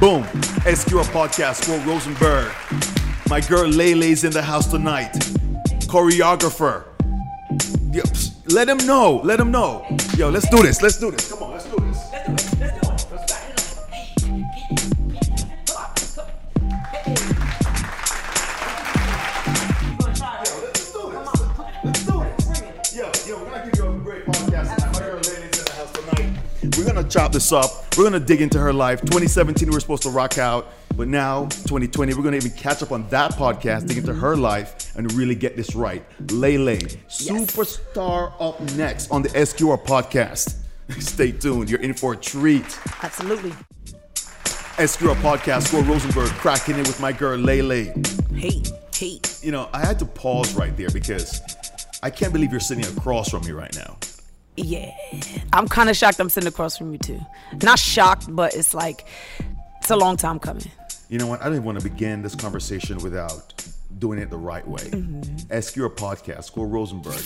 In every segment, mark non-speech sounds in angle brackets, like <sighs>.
Boom. SQR podcast. Will Rosenberg. My girl Lele's in the house tonight. Choreographer. Let him know. Let him know. Yo, let's do this. Let's do this. Come on, gonna chop this up. We're gonna dig into her life. 2017, we were supposed to rock out, but now 2020, we're gonna even catch up on that podcast, dig into her life, and really get this right. Lele, superstar up next on the SQR podcast. <laughs> Stay tuned. You're in for a treat. Absolutely. SQR podcast. Will Rosenberg cracking it with my girl Lele. Hey, hey. You know, I had to pause right there because I can't believe you're sitting across from me right now. Yeah. I'm kind of shocked I'm sitting across from you too. Not shocked, but it's like, it's a long time coming. You know what? I didn't want to begin this conversation without doing it the right way. Mm-hmm. SQR podcast, Squirrel Rosenberg,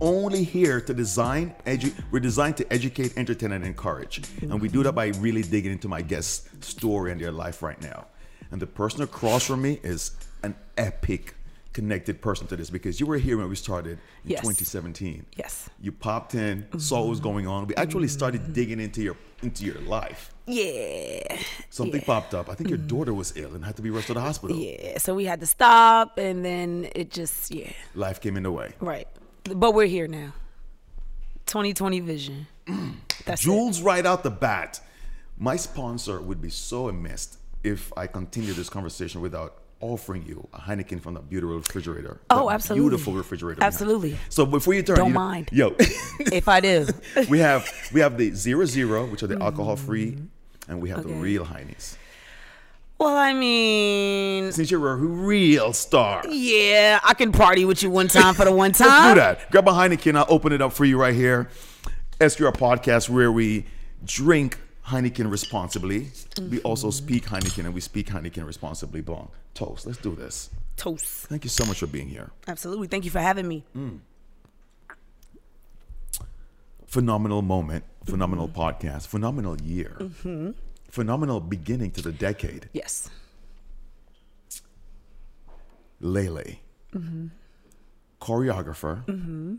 only here to design, edu- we're designed to educate, entertain, and encourage. And we do that by really digging into my guest's story and their life right now. And the person across from me is an epic connected person to this because you were here when we started in Yes. 2017. Yes. You popped in, saw what was mm-hmm. going on. We actually started mm-hmm. digging into your into your life. Yeah. Something popped up. I think your mm-hmm. daughter was ill and had to be rushed to the hospital. Yeah. So we had to stop and then it just, yeah. Life came in the way. Right. But we're here now. 2020 vision. <clears throat> That's it. Jules, right out the bat, my sponsor would be so amiss if I continue this conversation without offering you a Heineken from the beautiful refrigerator. Oh, absolutely. Beautiful refrigerator. Absolutely. So before you turn, Don't you- mind. Yo, If I do. <laughs> we have we have the zero zero, which are the alcohol free, and we have the Mm-hmm. Real Heinies. well, I mean, Since you're a real star, yeah, I can party with you one time for the one <laughs> Let's time. do that. Grab a Heineken. I'll open it up for you right here. SQR podcast where we drink Heineken responsibly. We also speak Heineken and we speak Heineken responsibly. Blanc. Toast. Let's do this. Toast. Thank you so much for being here. Absolutely. Thank you for having me. Mm. Phenomenal moment. Phenomenal podcast. Phenomenal year. Mm-hmm. Phenomenal beginning to the decade. Yes. Lele. Mm-hmm. Choreographer. Mm-hmm.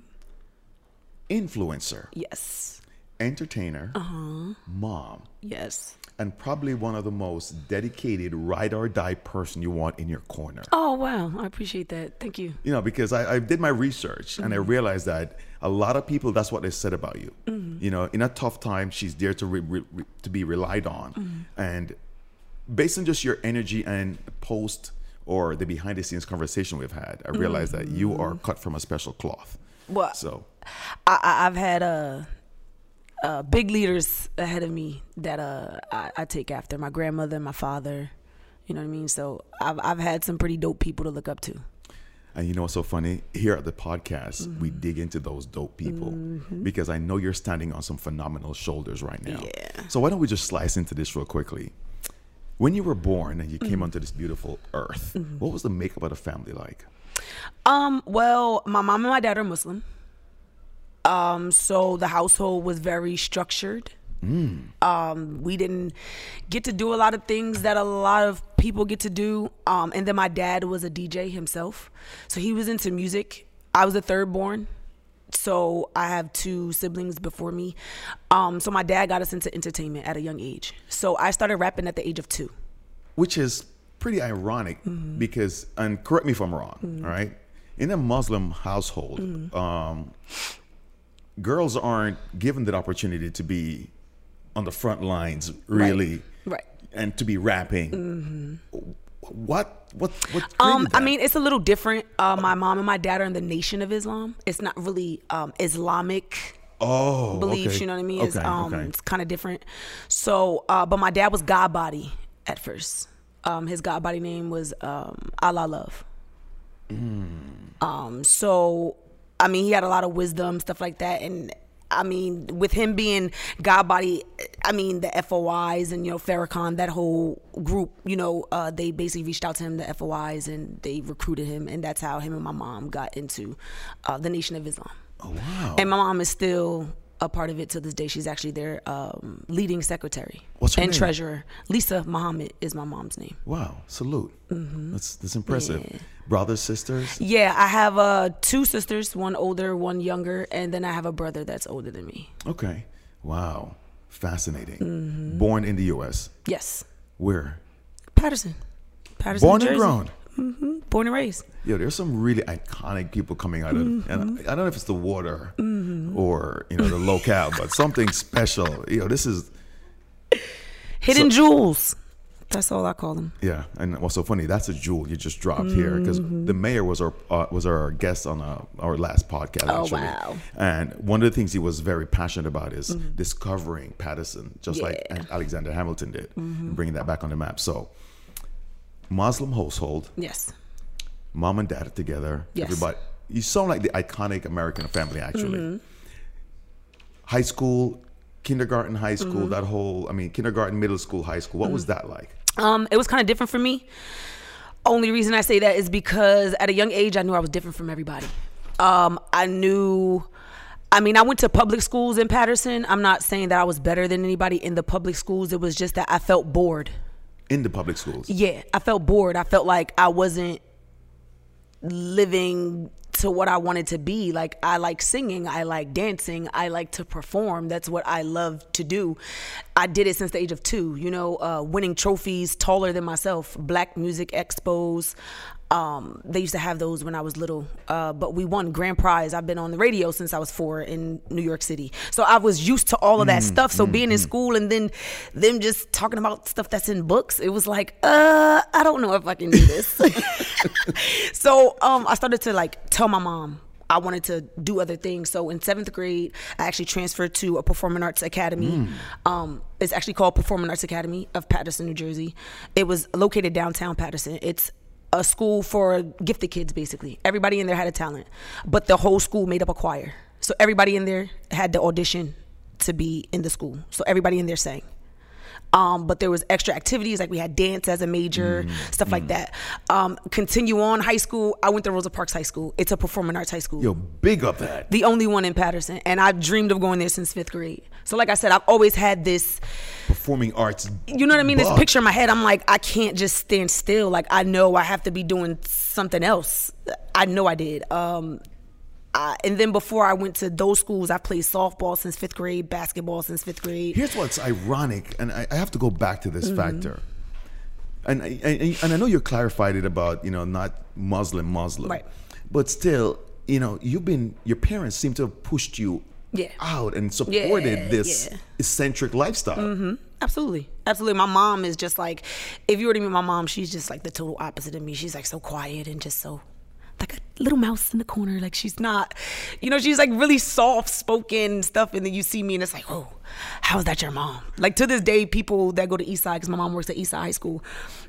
Influencer. Yes. Entertainer. Uh-huh. Mom. Yes. and probably one of the most dedicated ride or die person you want in your corner. Oh, wow. I appreciate that. Thank you. You know, because I, I did my research and I mm-hmm. realized that a lot of people that's what they said about you. Mm-hmm. You know, in a tough time, she's there to re, re, re- to be relied on, mm-hmm. and based on just your energy and post or the behind the scenes conversation we've had, I realized that you are cut from a special cloth. Well, So I, I, I've had uh, uh, big leaders ahead of me that uh, I, I take after my grandmother, my father. You know what I mean? So I've, I've had some pretty dope people to look up to. And you know what's so funny? Here at the podcast, we dig into those dope people because I know you're standing on some phenomenal shoulders right now. Yeah. So why don't we just slice into this real quickly? When you were born and you came onto this beautiful earth, what was the makeup of the family like? Um, well, my mom and my dad are Muslim. Um, so the household was very structured. Um, we didn't get to do a lot of things that a lot of people get to do. Um, and then my dad was a DJ himself, so he was into music. I was a third born, so I have two siblings before me. Um, so my dad got us into entertainment at a young age. So I started rapping at the age of two. Which is pretty ironic because, and correct me if I'm wrong, all right? In a Muslim household, um, girls aren't given that opportunity to be on the front lines, really. Right. and to be rapping. What what what? Um, I mean, it's a little different. Uh, my mom and my dad are in the Nation of Islam. It's not really um, Islamic oh, beliefs. okay. You know what I mean? It's um, okay. it's kind of different. So, uh, but my dad was God Body at first. Um, his God Body name was um, Allah Love. Mm. Um, so I mean, he had a lot of wisdom, stuff like that, and. I mean, with him being God body, I mean the FOIs and you know Farrakhan, that whole group, you know, uh, they basically reached out to him, the FOIs, and they recruited him, and that's how him and my mom got into uh, the Nation of Islam. Oh wow! And my mom is still a part of it to this day. She's actually their um, leading secretary and name? treasurer. Lisa Muhammad is my mom's name. Wow, salute. That's that's impressive. Brothers, sisters. Yeah, I have uh, two sisters, one older, one younger, and then I have a brother that's older than me. Okay. Wow, fascinating. Mm-hmm. Born in the U.S. Yes, Where? Paterson. Paterson, Born and Jersey. Grown. Born and raised. Yo, there's some really iconic people coming out of, Mm-hmm. and I, I don't know if it's the water or you know the locale, but something special. Yo, this is Hidden jewels. That's all I call them. yeah, and what's so funny? That's a jewel you just dropped here because Mm-hmm. the mayor was our uh, was our guest on uh, our last podcast. Oh, Actually. wow. Mm-hmm. And one of the things he was very passionate about is discovering Paterson, just like Yeah. Mm-hmm. Alexander Hamilton did, and bringing that back on the map. So, Muslim household, Yes. mom and dad are together. Yes. Everybody, you sound like the iconic American family, actually. Mm-hmm. High school, kindergarten, high school, Mm-hmm. that whole, I mean, kindergarten, middle school, high school. What was that like? Um, it was kind of different for me. Only reason I say that is because at a young age, I knew I was different from everybody. Um, I knew. I mean, I went to public schools in Paterson. I'm not saying that I was better than anybody in the public schools. It was just that I felt bored. In the public schools. Yeah, I felt bored. I felt like I wasn't living to what I wanted to be. Like I like singing, I like dancing, I like to perform. That's what I love to do. I did it since the age of two. You know, uh, winning trophies taller than myself, Black Music Expos. Um, they used to have those when I was little, uh, but we won grand prize. I've been on the radio since I was four in New York City, so I was used to all of that stuff. So being in school and then them just talking about stuff that's in books, it was like, uh, I don't know if I can do this. <laughs> so um, I started to like tell my mom I wanted to do other things. So in seventh grade, I actually transferred to a performing arts academy. Um, it's actually called Performing Arts Academy of Paterson, New Jersey. It was located downtown Paterson. It's a school for gifted kids, basically. Everybody in there had a talent, but the whole school made up a choir. So everybody in there had to audition to be in the school. So everybody in there sang. Um, but there was extra activities like we had dance as a major, stuff like that. Um, continue on high school. I went to Rosa Parks High School. It's a performing arts high school. Yo, big up that. The only one in Paterson, and I dreamed of going there since fifth grade. So, like I said, I've always had this Performing arts. you know what I mean? This picture in my head, I'm like, I can't just stand still. Like I know I have to be doing something else. I know I did. Um, I, and then before I went to those schools, I played softball since fifth grade, basketball since fifth grade. Here's what's ironic, and I, I have to go back to Mm-hmm. this factor. And I, I, and I know you clarified it about you know not Muslim Muslim, Right. But still, you know, you've been your parents seem to have pushed you Yeah. out and supported Yeah, this yeah. eccentric lifestyle. Mm-hmm. Absolutely. Absolutely. My mom is just like, if you were to meet my mom, she's just like the total opposite of me. She's like so quiet and just so like a little mouse in the corner. Like she's not, you know, she's like really soft spoken stuff. And then you see me and it's like, oh, how is that your mom? Like to this day, people that go to Eastside, because my mom works at Eastside High School,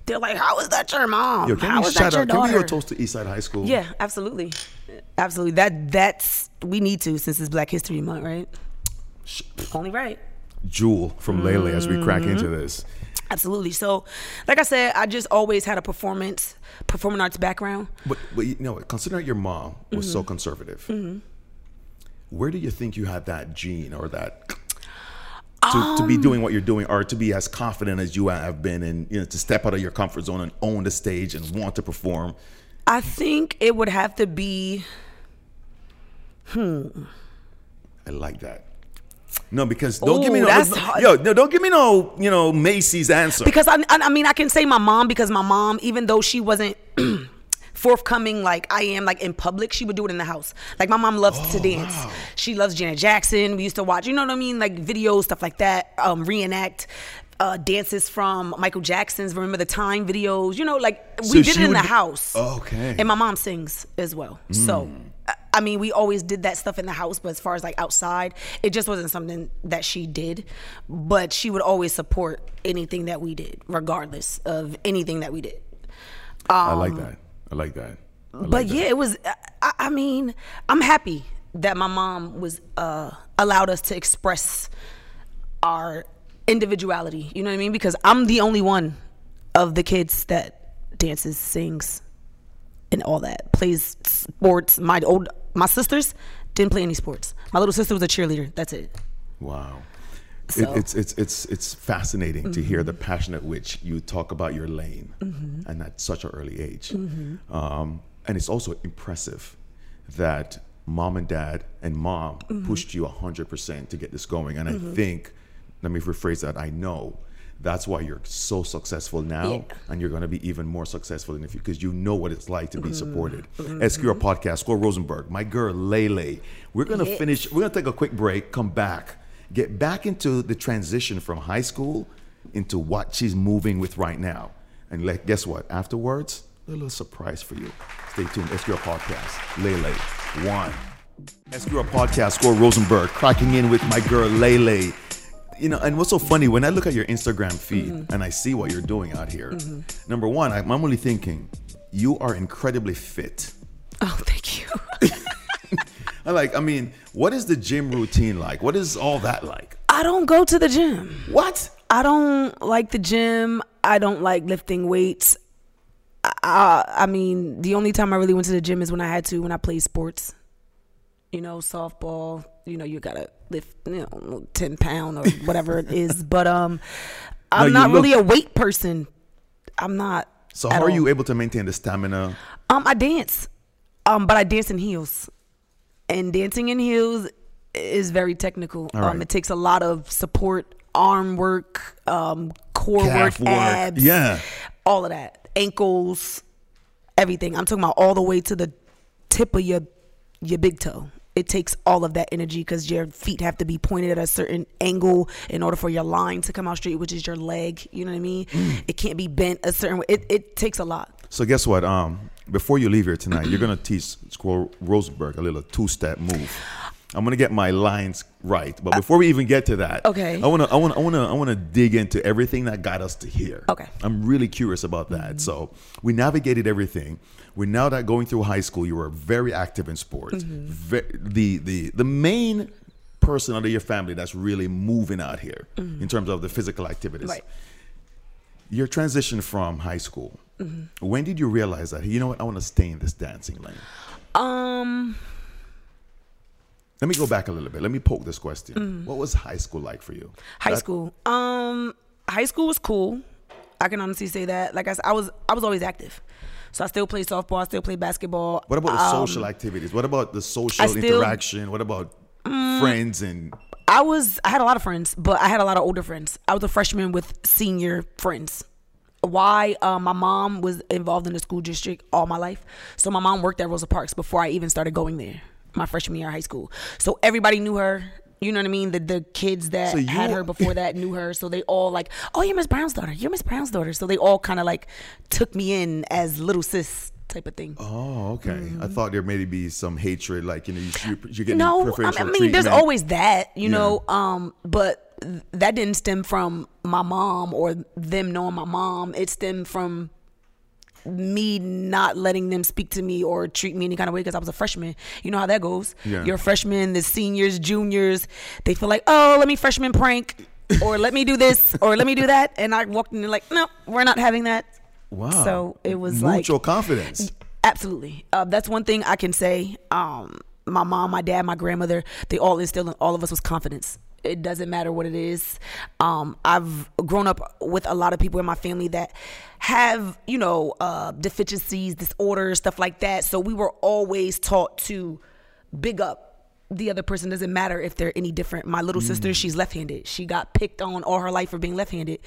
they're like, how is that your mom? Yo, can how we shout that your out? Can we daughter? go toast to Eastside High School? yeah, absolutely. Absolutely. That that's we need to since it's Black History Month, right? Only right. Jewel from Lele as we crack into Mm-hmm. this. Absolutely. So, like I said, I just always had a performance, performing arts background. But but you know, considering your mom was Mm-hmm. so conservative, where do you think you had that gene or that to, to Um, be doing what you're doing, or to be as confident as you have been, and you know, to step out of your comfort zone and own the stage and want to perform? I think it would have to be Hmm. I like that. No, because don't give me Ooh, no, that's no- yo, no, don't give me no, you know, Macy's answer. because I, I, mean, I can say my mom because my mom, even though she wasn't <clears throat> forthcoming like I am, like in public, she would do it in the house. Like my mom loves to dance. wow. She loves Janet Jackson. We used to watch, you know what I mean, like videos, stuff like that. Um, reenact. Uh, dances from Michael Jackson's "Remember the Time" videos, you know, like So we did it in the house. Okay. And my mom sings as well. So, I- I mean, we always did that stuff in the house, but as far as like outside, it just wasn't something that she did. But she would always support anything that we did, regardless of anything that we did. I like that. I like that. I like But that. yeah, it was. I, I mean, I'm happy that my mom was uh, allowed us to express our individuality. You know what I mean? Because I'm the only one of the kids that dances, sings, and all that. Plays sports. My old my sisters didn't play any sports. My little sister was a cheerleader. That's it. Wow. So- Mm-hmm. It, it's it's it's it's fascinating to hear the passion at which you talk about your lane, and at such an early age. Mm-hmm. Um, and it's also impressive that mom and dad and mom Mm-hmm. pushed you hundred percent to get this going. And I think, let me rephrase that. I know that's why you're so successful now, Yeah. and you're going to be even more successful in the future because you know what it's like to be Mm-hmm. supported. SQR podcast, Squirrel Rosenberg, my girl Lele. We're going to Yes. finish. We're going to take a quick break. Come back, get back into the transition from high school into what she's moving with right now. And like, guess what? Afterwards, a little surprise for you. Stay tuned. SQR podcast, Lele one. SQR podcast, Squirrel Rosenberg, cracking in with my girl Lele. You know, and what's so funny when I look at your Instagram feed mm-hmm. and I see what you're doing out here. Mm-hmm. Number one, I'm only thinking you are incredibly fit. Oh, thank you. <laughs> I like, I mean, what is the gym routine like? What is all that like? I don't go to the gym. What? I don't like the gym. I don't like lifting weights. I, I mean, the only time I really went to the gym is when I had to when I played sports. You know, softball. You know, you gotta lift, you know, ten pound or whatever it is. <laughs> But um, I'm you not look- really a weight person. I'm not. So how are you able to maintain the stamina? Um, I dance. Um, but I dance in heels, and dancing in heels is very technical. All Um, it takes a lot of support, arm work, um, core Calf work, work. abs, Yeah. all of that, ankles, everything. I'm talking about all the way to the tip of your your big toe. It takes all of that energy because your feet have to be pointed at a certain angle in order for your line to come out straight, which is your leg. You know what I mean? Mm. It can't be bent a certain way. It, it takes a lot. So guess what? Um, before you leave here tonight, you're gonna teach Squirrel Rosenberg a little two-step move. I'm gonna get my lines right, but uh, before we even get to that, Okay. I wanna, I wanna, I wanna, I wanna dig into everything that got us to here. Okay. I'm really curious about that. Mm-hmm. So we navigated everything. We're now that going through high school, you were very active in sports. Mm-hmm. Ve- the the the main person out of your family that's really moving out here mm-hmm. in terms of the physical activities Right. your transition from high school when did you realize that you know what i want to stay in this dancing lane Um, let me go back a little bit let me poke this question what was high school like for you Mm. high That- school. Um, high school was cool. I can honestly say that. Like I said, I was I was always active. So I still play softball. I still play basketball. what about the Um, social activities what about the social still- Mm. interaction what about friends and I was I had a lot of friends, but I had a lot of older friends. I was a freshman with senior friends. Why? Uh, my mom was involved in the school district all my life, so my mom worked at Rosa Parks before I even started going there. My freshman year of high school, so everybody knew her. You know what I mean? The the kids that So had her before that knew her, so they all like, "Oh, you're Miss Brown's daughter. You're Miss Brown's daughter." So they all kind of like took me in as little sis type of thing. oh okay i thought there may be some hatred like you know you, you're, getting no, I mean, preferential I mean, there's always that, you Yeah. know. Um, but that didn't stem from my mom or them knowing my mom. It stemmed from me not letting them speak to me or treat me any kind of way because I was a freshman. You know how that goes. Yeah. You're a freshman, the seniors, juniors, they feel like, oh, let me freshman prank, or let me do this, <laughs> or let me do that, and I walked in and like, no, we're not having that. wow So it was like mutual confidence Absolutely. Uh, that's one thing I can say. Um, my mom, my dad, my grandmother, they all instilled in all of us was confidence. It doesn't matter what it is. Um, I've grown up with a lot of people in my family that have, you know, uh, deficiencies, disorders, stuff like that. So we were always taught to big up the other person. Doesn't matter if they're any different. My little sister, she's left handed. She got picked on all her life for being left handed.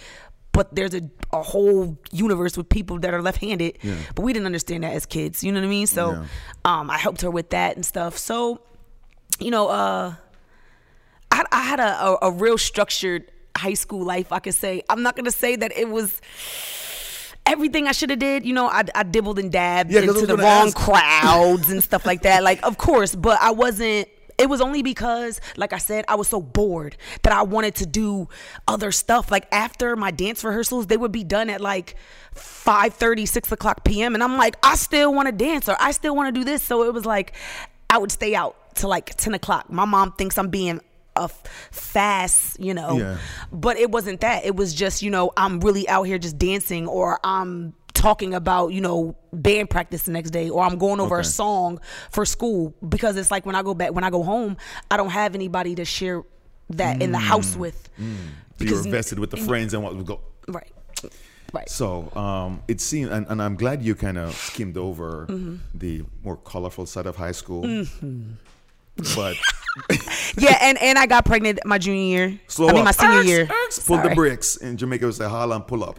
But there's a, a whole universe with people that are left handed. Yeah. But we didn't understand that as kids. You know what I mean? So Yeah. um, I helped her with that and stuff. So, you know, uh, I, I had a, a, a real structured high school life. I could say I'm not gonna say that it was everything I should have did. You know, I, I dibbled and dabbed Yeah, into the wrong ask. crowds and stuff like that. <laughs> Like, of course, but I wasn't. It was only because, like I said, I was so bored that I wanted to do other stuff. Like after my dance rehearsals, they would be done at like 5 6 o'clock p.m. And I'm like, I still want to dance or I still want to do this. So it was like I would stay out till like 10 o'clock. My mom thinks I'm being a fast, you know. Yeah. But it wasn't that. It was just, you know, I'm really out here just dancing or I'm talking about you know band practice the next day or i'm going over Okay. a song for school because it's like when i go back when i go home i don't have anybody to share that in the house with you because- were invested with the friends and what would go. right right So um, it seemed, and, and I'm glad you kind of skimmed over Mm-hmm. the more colorful side of high school. But <laughs> <laughs> yeah and and i got pregnant my junior year slow i mean up. my senior Erks, year erks. Pull the bricks. In Jamaica, we say holla and pull up.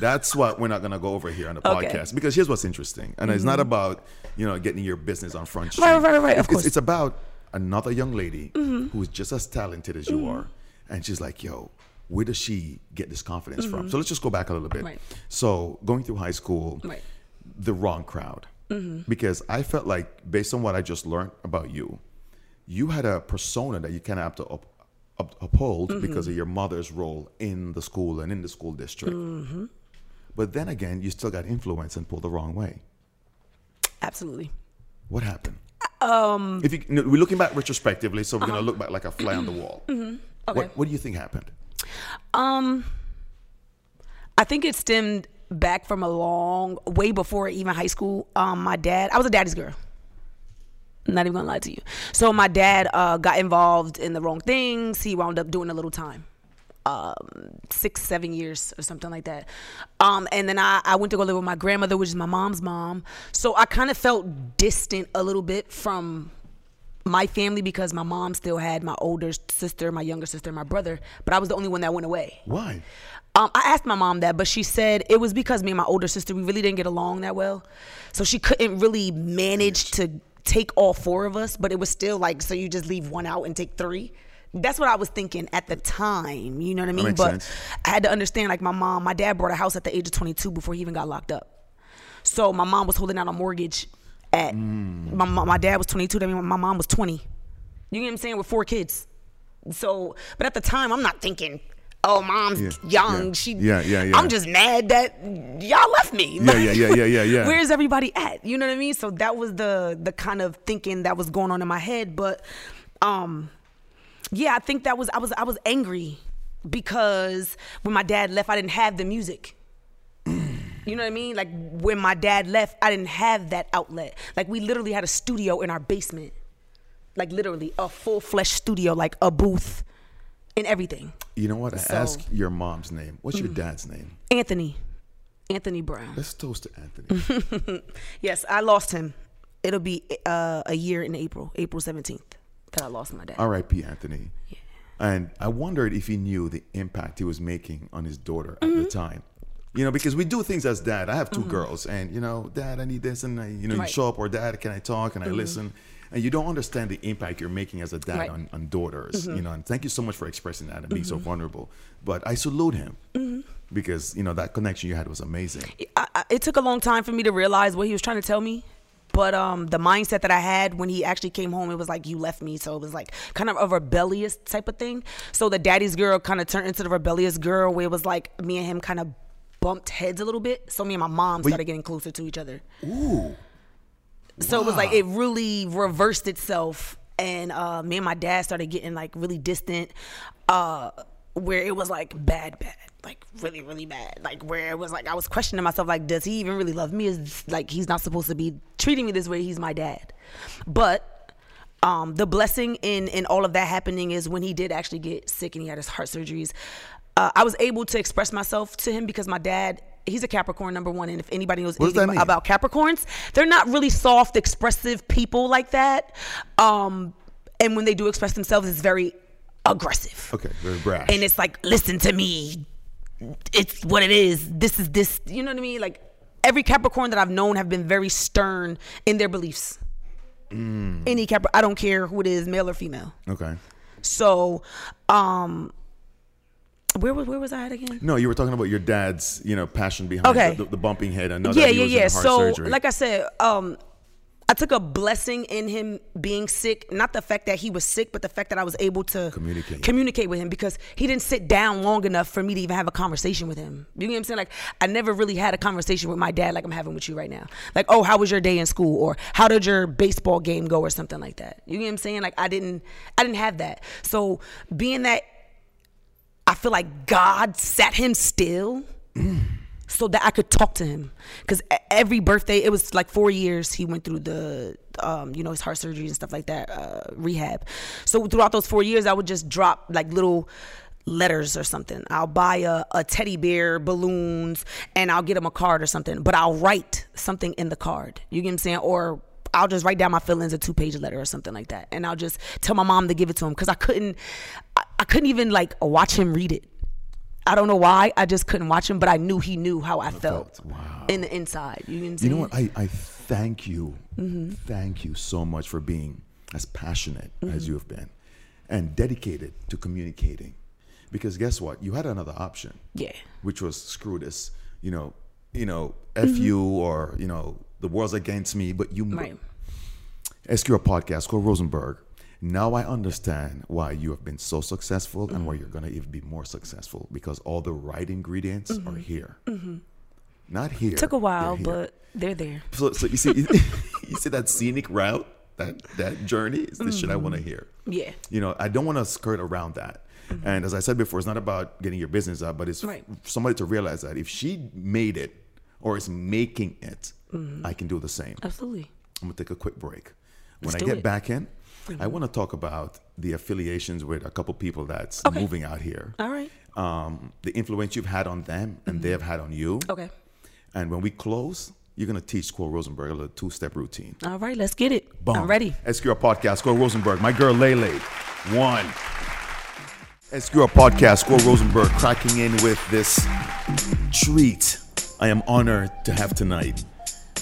That's what we're not going to go over here on the Okay. Mm-hmm. podcast because here's what's interesting, and it's not about you know getting your business on front street. Right, right, right, right, of It's- course. Mm-hmm. It's, about another young lady who is just as talented as you are, and she's like, "Yo, where does she get this confidence from?" So let's just go back a little bit. Mm-hmm. Right. So going through high school, Right. the wrong crowd, because I felt like based on what I just learned about you, you had a persona that you kind of have to up, up, uphold Mm-hmm. because of your mother's role in the school and in the school district. Mm-hmm. But then again, you still got influence and pulled the wrong way. absolutely What happened? Um, if you, we're looking back retrospectively, so we're Uh-huh. gonna look back like a fly on the wall. Okay. What, what do you think happened? Um, I think it stemmed back from a long way before even high school. Um, my dad, I was a daddy's girl. I'm not even gonna lie to you. So my dad uh, got involved in the wrong things. He wound up doing a little time, um, six, seven years or something like that. Um, and then I, I went to go live with my grandmother, which is my mom's mom. So I kind of felt distant a little bit from my family because my mom still had my older sister, my younger sister, my brother, but I was the only one that went away. Why? Um, I asked my mom that, but she said it was because me and my older sister we really didn't get along that well, so she couldn't really manage to take all four of us. But it was still like, so you just leave one out and take three. That's what I was thinking at the time. You know what I mean? but sense. I had to understand, like my mom, my dad bought a house at the age of 22 before he even got locked up. So my mom was holding out a mortgage at mm. my my dad was 22. That means my mom was 20. You know what I'm saying? With four kids. So, but at the time, I'm not thinking, oh, mom's Yeah, young. yeah, She, yeah, yeah, yeah. I'm just mad that y'all left me. Yeah, yeah, yeah, yeah, yeah, yeah. <laughs> Where's everybody at? You know what I mean? So that was the the kind of thinking that was going on in my head. But, um, yeah, I think that was I was I was angry because when my dad left, I didn't have the music. <clears throat> You know what I mean? Like when my dad left, I didn't have that outlet. Like we literally had a studio in our basement. Like literally a full flesh studio, like a booth and everything. You know what? I So- asked your mom's name. What's your dad's name? Anthony. Anthony Brown. Let's toast to Anthony. <laughs> Yes, I lost him. It'll be uh, a year in April, April 17th, that I lost my dad. R.I.P. Anthony. Yeah. And I wondered if he knew the impact he was making on his daughter at Mm-hmm. the time. You know, because we do things as dad. I have 2 girls, and you know, dad, I need this, and I, you know, you show up, or dad, can I talk? And I listen, and you don't understand the impact you're making as a dad Right. Mm-hmm. on, on daughters. You know, and thank you so much for expressing that and being so vulnerable. But I salute him Mm-hmm. because you know that connection you had was amazing. I, I, it took a long time for me to realize what he was trying to tell me. But um, the mindset that I had when he actually came home, it was like you left me, so it was like kind of a rebellious type of thing. So the daddy's girl kind of turned into the rebellious girl, where it was like me and him kind of bumped heads a little bit. So me and my mom started getting closer to each other. Ooh, So it was like it really reversed itself, and uh, me and my dad started getting like really distant, uh, where it was like bad, bad, like really, really bad, like where it was like I was questioning myself, like, does he even really love me? Is like he's not supposed to be treating me this way? He's my dad, but. Um, the blessing in in all of that happening is when he did actually get sick and he had his heart surgeries. Uh, I was able to express myself to him because my dad, he's a Capricorn number one, and if anybody knows What does that anything about Capricorns, they're not really soft, expressive people like that. Um, and when they do express themselves, it's very aggressive. okay, very brash. And it's like, listen to me. It's what it is. This is this. You know what I mean? Like every Capricorn that I've known have been very stern in their beliefs. Mm. Any Capricorn, I don't care who it is, male or female. okay. So, um, where was where was I at again? No, you were talking about your dad's, you know, passion behind Okay. the, the bumping head. I know that yeah, yeah, yeah. So, surgery. like I said, um, I took a blessing in him being sick. Not the fact that he was sick, but the fact that I was able to Communicate. communicate with him because he didn't sit down long enough for me to even have a conversation with him. You know what I'm saying? Like I never really had a conversation with my dad like I'm having with you right now. Like, oh, how was your day in school, or how did your baseball game go, or something like that. You know what I'm saying? Like I didn't, I didn't have that. So being that I feel like God sat him still so that I could talk to him. Because every birthday, it was like four years he went through the, um, you know, his heart surgery and stuff like that, uh, rehab. So throughout those four years, I would just drop like little letters or something. I'll buy a, a teddy bear, balloons, and I'll get him a card or something. But I'll write something in the card. You get what I'm saying? Or I'll just write down my feelings a two page letter or something like that, and I'll just tell my mom to give it to him because I couldn't, I, I couldn't even like watch him read it. I don't know why. I just couldn't watch him, but I knew he knew how I felt, felt. Wow. in the inside. You, know what I'm You know what? I, I thank you, Mm-hmm. thank you so much for being as passionate Mm-hmm. as you have been, and dedicated to communicating. Because guess what? You had another option. Yeah. Which was screw this. You know, you know, f you or you know the world's against me. But you, Mm-hmm. Right. SQR podcast called Rosenberg. Now I understand why you have been so successful and Mm-hmm. why you're gonna even be more successful because all the right ingredients are here. Not here. Mm-hmm. Took a while, they're but they're there. So, so you see, <laughs> <laughs> you see that scenic route, that that journey is the shit I want to hear. Yeah. You know, I don't want to skirt around that. And as I said before, it's not about getting your business up, but it's Right. somebody to realize that if she made it or is making it, I can do the same. Absolutely. I'm gonna take a quick break. When Let's I do get it. back in, I want to talk about the affiliations with a couple people that's Okay. moving out here. All right. Um, the influence you've had on them and they have had on you. Okay. And when we close, you're gonna teach Squirrel Rosenberg a little two-step routine. All right. Let's get it. Boom. I'm ready. SQR Podcast, Squirrel Rosenberg. My girl Lele. One. SQR Podcast, Squirrel Rosenberg, cracking in with this treat I am honored to have tonight.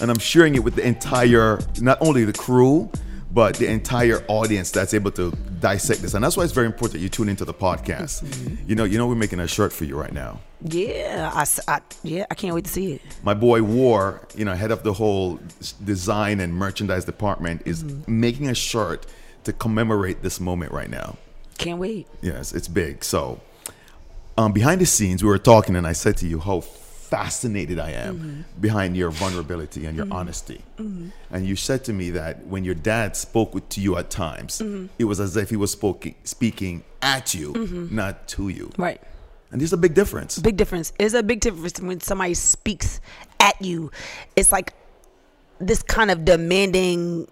And I'm sharing it with the entire, not only the crew, but the entire audience that's able to dissect this. And that's why it's very important that you tune into the podcast. You know, you know, we're making a shirt for you right now. Yeah. I, I- yeah. I can't wait to see it. my boy War, you know, head of the whole design and merchandise department, is making a shirt to commemorate this moment right now. Can't wait. Yes, it's big. So, um, behind the scenes, we were talking, and I said to you how fascinated I am mm-hmm. behind your vulnerability and your mm-hmm. honesty. Mm-hmm. And you said to me that when your dad spoke to you at times, it was as if he was spoking, speaking at you, not to you. Right. And there's a big difference. Big difference. It's a big difference when somebody speaks at you. It's like this kind of demanding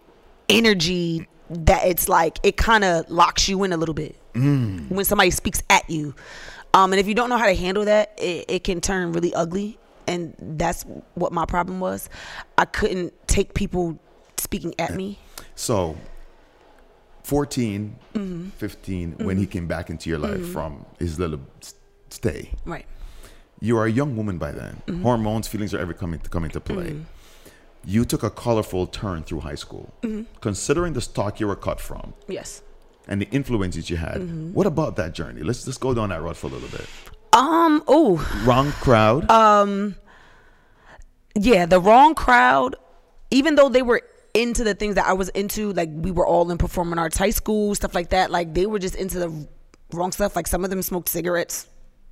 energy that it's like it kind of locks you in a little bit mm. when somebody speaks at you. Um, and if you don't know how to handle that, it, it can turn really ugly. And that's what my problem was. I couldn't take people speaking at me. So, 14, 15, mm-hmm. when he came back into your life mm-hmm. from his little stay, Right. you are a young woman by then. Mm-hmm. Hormones, feelings are ever coming to come into play. You took a colorful turn through high school. Considering the stock you were cut from Yes. And the influences you had, what about that journey? Let's just go down that road for a little bit. Um. Oh. Wrong crowd. Um. Yeah, the wrong crowd, even though they were into the things that I was into, like we were all in performing arts, high school, stuff like that, like they were just into the wrong stuff. Like some of them smoked cigarettes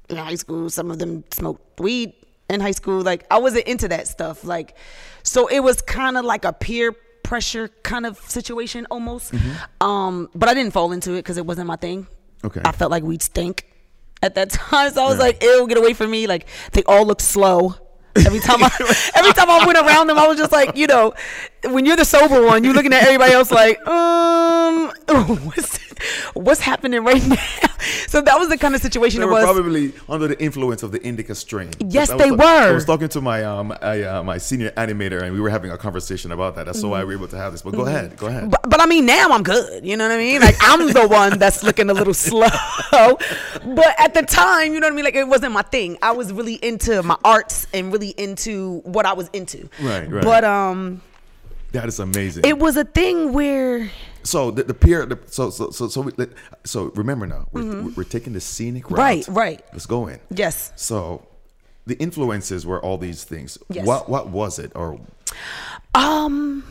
in high school, some of them smoked weed in high school. Like I wasn't into that stuff. Like, so it was kind of like a peer pressure kind of situation almost. Um, but I didn't fall into it because it wasn't my thing. Okay. I felt like we'd stink at that <laughs> time. So I was Yeah. like, ew, get away from me. Like they all looked slow. Every time <laughs> I every time I went around them, I was just like, you know, when you're the sober one, you're looking at everybody else like, um, <laughs> what's what's happening right now? <laughs> So that was the kind of situation they it were was. probably under the influence of the indica strain. Yes, was they ta- I was talking to my um I, uh, my senior animator, and we were having a conversation about that. That's why we were able to have this. But go ahead, go ahead. but, but I mean, now I'm good. You know what I mean? Like I'm the one that's looking a little slow. <laughs> But at the time, you know what I mean? Like it wasn't my thing. I was really into my arts and really into what I was into. Right, right. But um, that is amazing. it was a thing where So the, the peer, the, so so so so we, so remember now, we're, we're taking the scenic route. Mm-hmm. Right, right. Let's go in. yes, So the influences were all these things. Yes. What what was it? Or um,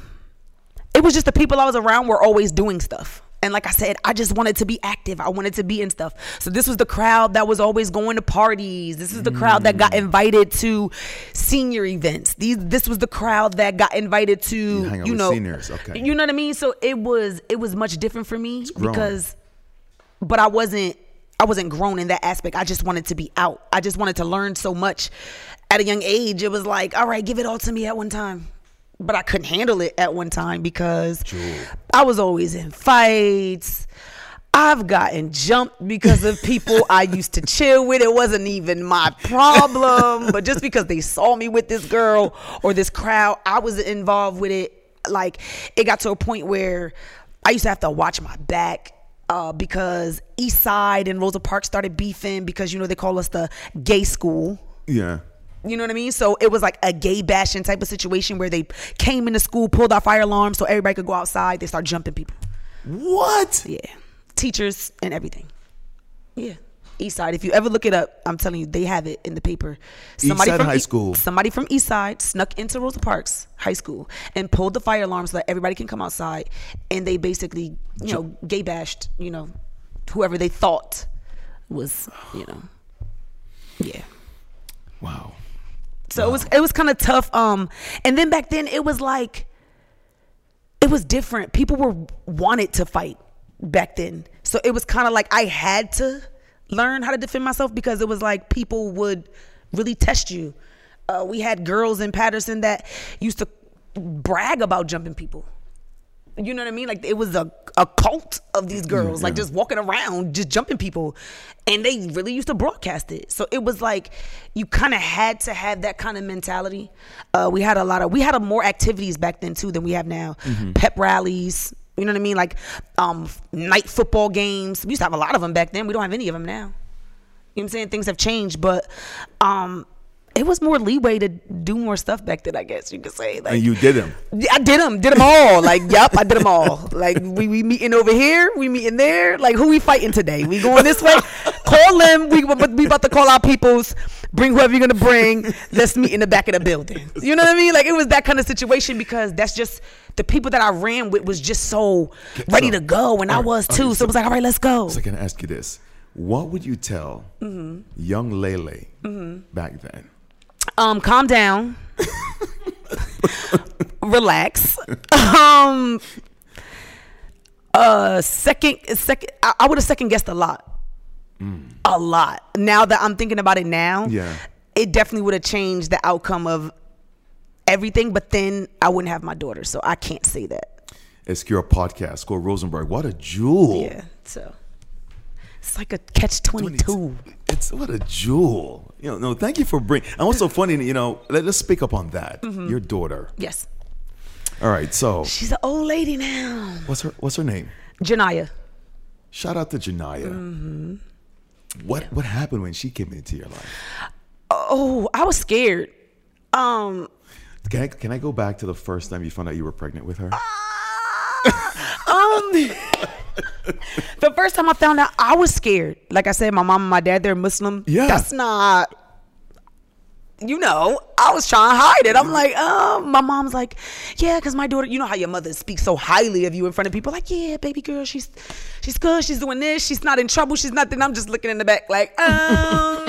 it was just the people I was around were always doing stuff. And like I said, I just wanted to be active. I wanted to be in stuff. So this was the crowd that was always going to parties. This is the crowd that Mm. got invited to senior events. These this was the crowd that got invited to You you, know seniors, okay. You know what I mean? So it was it was much different for me because but I wasn't I wasn't grown in that aspect. I just wanted to be out. I just wanted to learn so much at a young age, it was like, all right, give it all to me at one time. But I couldn't handle it at one time because I was always in fights. I've gotten jumped because of people I used to chill with. It wasn't even my problem. but just because they saw me with this girl or this crowd, I was involved with it. Like, it got to a point where I used to have to watch my back uh, because Eastside and Rosa Parks started beefing because, you know, they call us the gay school. Yeah. You know what I mean? So it was like a gay bashing type of situation where they came into school, pulled out fire alarms so everybody could go outside. They start jumping people. What? Yeah. Teachers and everything. Yeah. Eastside. If you ever look it up, I'm telling you, they have it in the paper. Side from High E- School. Somebody from Eastside snuck into Rosa Parks High School and pulled the fire alarm so that everybody can come outside. And they basically, you know, gay bashed, you know, whoever they thought was, you know, yeah. Wow. So it was it was kind of tough. Um, and then back then it was like it was different. People were wanted to fight back then. So it was kind of like I had to learn how to defend myself because it was like people would really test you. Uh, we had girls in Paterson that used to brag about jumping people. You know what I mean? Like it was a, a cult of these girls, like just walking around, just jumping people. And they really used to broadcast it. So it was like you kind of had to have that kind of mentality. Uh, we had a lot of, we had a more activities back then too than we have now. Pep rallies, you know what I mean? Like um, night football games. We used to have a lot of them back then. We don't have any of them now. You know what I'm saying? Things have changed, but um, it was more leeway to do more stuff back then, I guess you could say. Like, And you did them. I did them, did them all. Like, yep, I did them all. Like, we we meeting over here, we meeting there. Like, who we fighting today? We going this way? Call them. We we about to call our peoples. Bring whoever you're gonna bring. Let's meet in the back of the building. You know what I mean? Like, it was that kind of situation because that's just the people that I ran with was just so ready So- to go, and I right, was too. right, So it was like, all right, let's go. So I can ask you this: What would you tell Mm-hmm. young Lele back then? Um calm down. <laughs> Relax. Um uh second second i, I would have second guessed a lot. A lot. Now that i'm thinking about it now Yeah. it definitely would have changed the outcome of everything but then i wouldn't have my daughter so i can't say that. SQR podcast called Rosenberg. What a jewel! yeah so it's like a catch 22 It's what a jewel. You know, no, thank you for bringing. And what's so funny, you know, let, us speak up on that. Mm-hmm. Your daughter. yes All right, so she's an old lady now what's her what's her name? janaya Shout out to Janaya. Mm-hmm. What what happened when she came into your life? oh i was scared um Can I can I go back to the first time you found out you were pregnant with her? <laughs> um <laughs> the first time I found out I was scared. Like I said, my mom and my dad, they're Muslim. Yeah. That's not you know, I was trying to hide it. I'm like, um, my mom's like, yeah, because my daughter, you know how your mother speaks so highly of you in front of people, like, yeah, baby girl, she's she's good, she's doing this, she's not in trouble, she's nothing. I'm just looking in the back, like, um,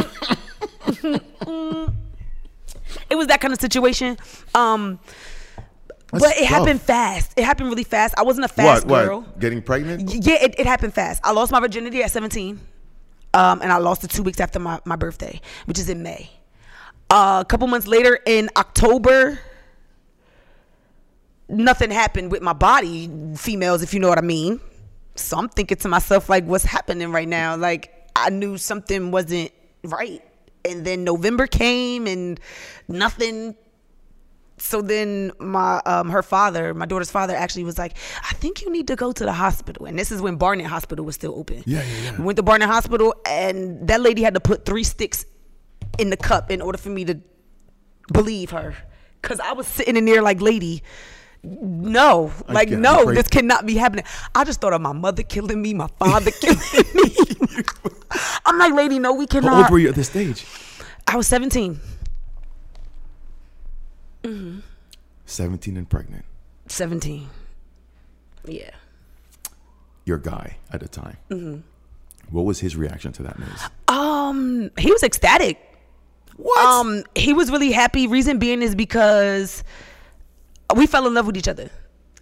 <laughs> it was that kind of situation. Um, That's but it tough. happened fast. It happened really fast. I wasn't a fast what girl. what? Getting pregnant? Yeah, it, it happened fast. I lost my virginity at 17. Um, and I lost it two weeks after my, my birthday, which is in May. Uh, a couple months later, in October, nothing happened with my body, females, if you know what I mean. So I'm thinking to myself, like, what's happening right now? Like, I knew something wasn't right. And then November came and nothing so then my um her father, my daughter's father actually was like, I think you need to go to the hospital. And this is when Barnert Hospital was still open. Yeah, yeah, yeah. We went to Barnert Hospital and that lady had to put three sticks in the cup in order for me to believe her. Cause I was sitting in there like, lady, no, like no, I'm this cannot be happening. I just thought of my mother killing me, my father killing me. <laughs> I'm like, lady, no, we cannot. How old were you at this stage? I was 17. 17 and pregnant. 17. Yeah. Your guy at the time. Mm-hmm. What was his reaction to that news? Um, he was ecstatic. What? Um, he was really happy. Reason being is because we fell in love with each other.